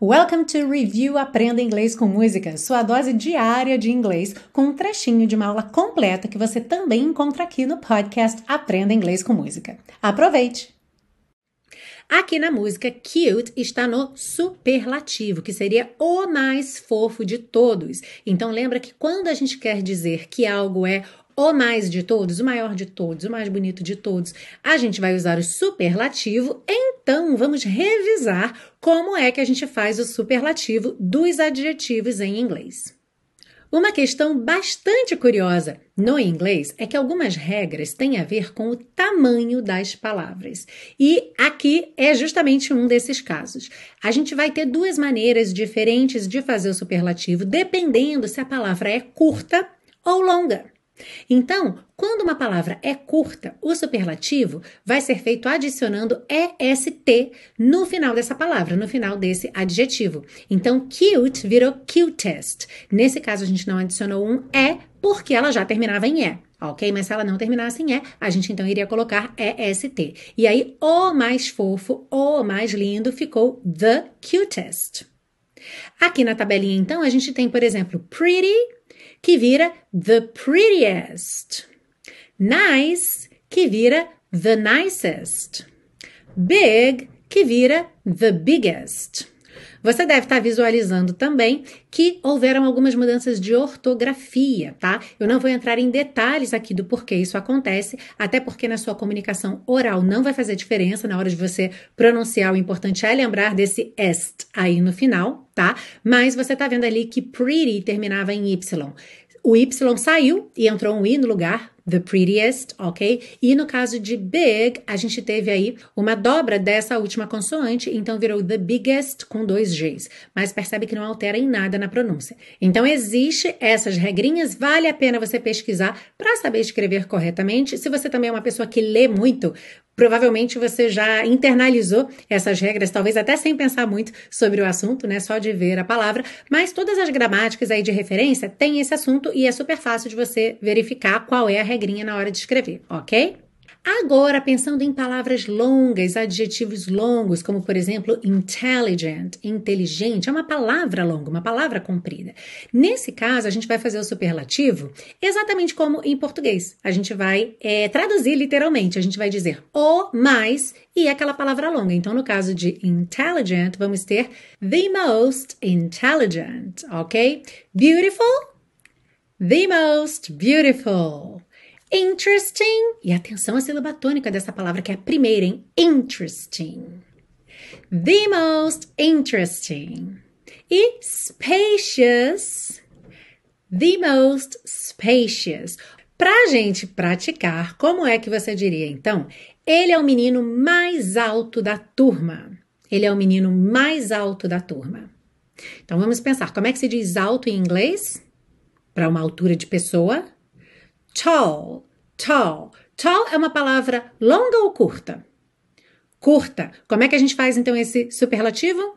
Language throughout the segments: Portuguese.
Welcome to Review Aprenda Inglês com Música, sua dose diária de inglês, com um trechinho de uma aula completa que você também encontra aqui no podcast Aprenda Inglês com Música. Aproveite! Aqui na música, cute está no superlativo, que seria o mais fofo de todos. Então lembra que quando a gente quer dizer que algo é o mais de todos, o maior de todos, o mais bonito de todos, a gente vai usar o superlativo. Então, vamos revisar como é que a gente faz o superlativo dos adjetivos em inglês. Uma questão bastante curiosa no inglês é que algumas regras têm a ver com o tamanho das palavras. E aqui é justamente um desses casos. A gente vai ter duas maneiras diferentes de fazer o superlativo, dependendo se a palavra é curta ou longa. Então, quando uma palavra é curta, o superlativo vai ser feito adicionando EST no final dessa palavra, no final desse adjetivo. Então, cute virou cutest. Nesse caso, a gente não adicionou um E porque ela já terminava em E. Ok? Mas se ela não terminasse em E, a gente então iria colocar EST. E aí, o mais fofo, o mais lindo ficou the cutest. Aqui na tabelinha, então, a gente tem, por exemplo, pretty que vira the prettiest. Nice, que vira the nicest. Big, que vira the biggest. Você deve estar visualizando também que houveram algumas mudanças de ortografia, tá? Eu não vou entrar em detalhes aqui do porquê isso acontece, até porque na sua comunicação oral não vai fazer diferença na hora de você pronunciar. O importante é lembrar desse est aí no final, tá? Mas você tá vendo ali que pretty terminava em y. O Y saiu e entrou um I no lugar, the prettiest, ok? E no caso de big, a gente teve aí uma dobra dessa última consoante, então virou the biggest com dois Gs. Mas percebe que não altera em nada na pronúncia. Então, existe essas regrinhas, vale a pena você pesquisar para saber escrever corretamente. Se você também é uma pessoa que lê muito, Provavelmente você já internalizou essas regras, talvez até sem pensar muito sobre o assunto, né? Só de ver a palavra. Mas todas as gramáticas aí de referência têm esse assunto e é super fácil de você verificar qual é a regrinha na hora de escrever, ok? Agora, pensando em palavras longas, adjetivos longos, como por exemplo intelligent, inteligente, é uma palavra longa, uma palavra comprida. Nesse caso, a gente vai fazer o superlativo exatamente como em português. A gente vai é, traduzir literalmente, a gente vai dizer o mais e aquela palavra longa. Então, no caso de intelligent, vamos ter the most intelligent, ok? Beautiful, the most beautiful. Interesting. E atenção à sílaba tônica dessa palavra, que é a primeira, hein? Interesting. The most interesting. E spacious. The most spacious. Para a gente praticar, como é que você diria então? Ele é o menino mais alto da turma. Ele é o menino mais alto da turma. Então vamos pensar, como é que se diz alto em inglês? Para uma altura de pessoa? Tall, tall. Tall é uma palavra longa ou curta? Curta. Como é que a gente faz então esse superlativo?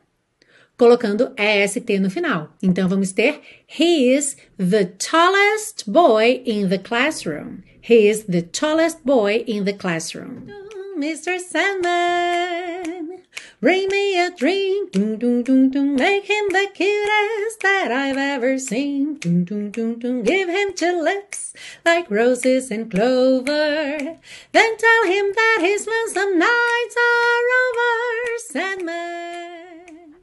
Colocando EST no final. Então vamos ter He is the tallest boy in the classroom. He is the tallest boy in the classroom. Mr. Sandman, bring me a drink. Dun, dun, dun. Make him the cutest that I've ever seen. Dun, dun, dun. Give him two lips like roses and clover. Then tell him that his lonesome nights are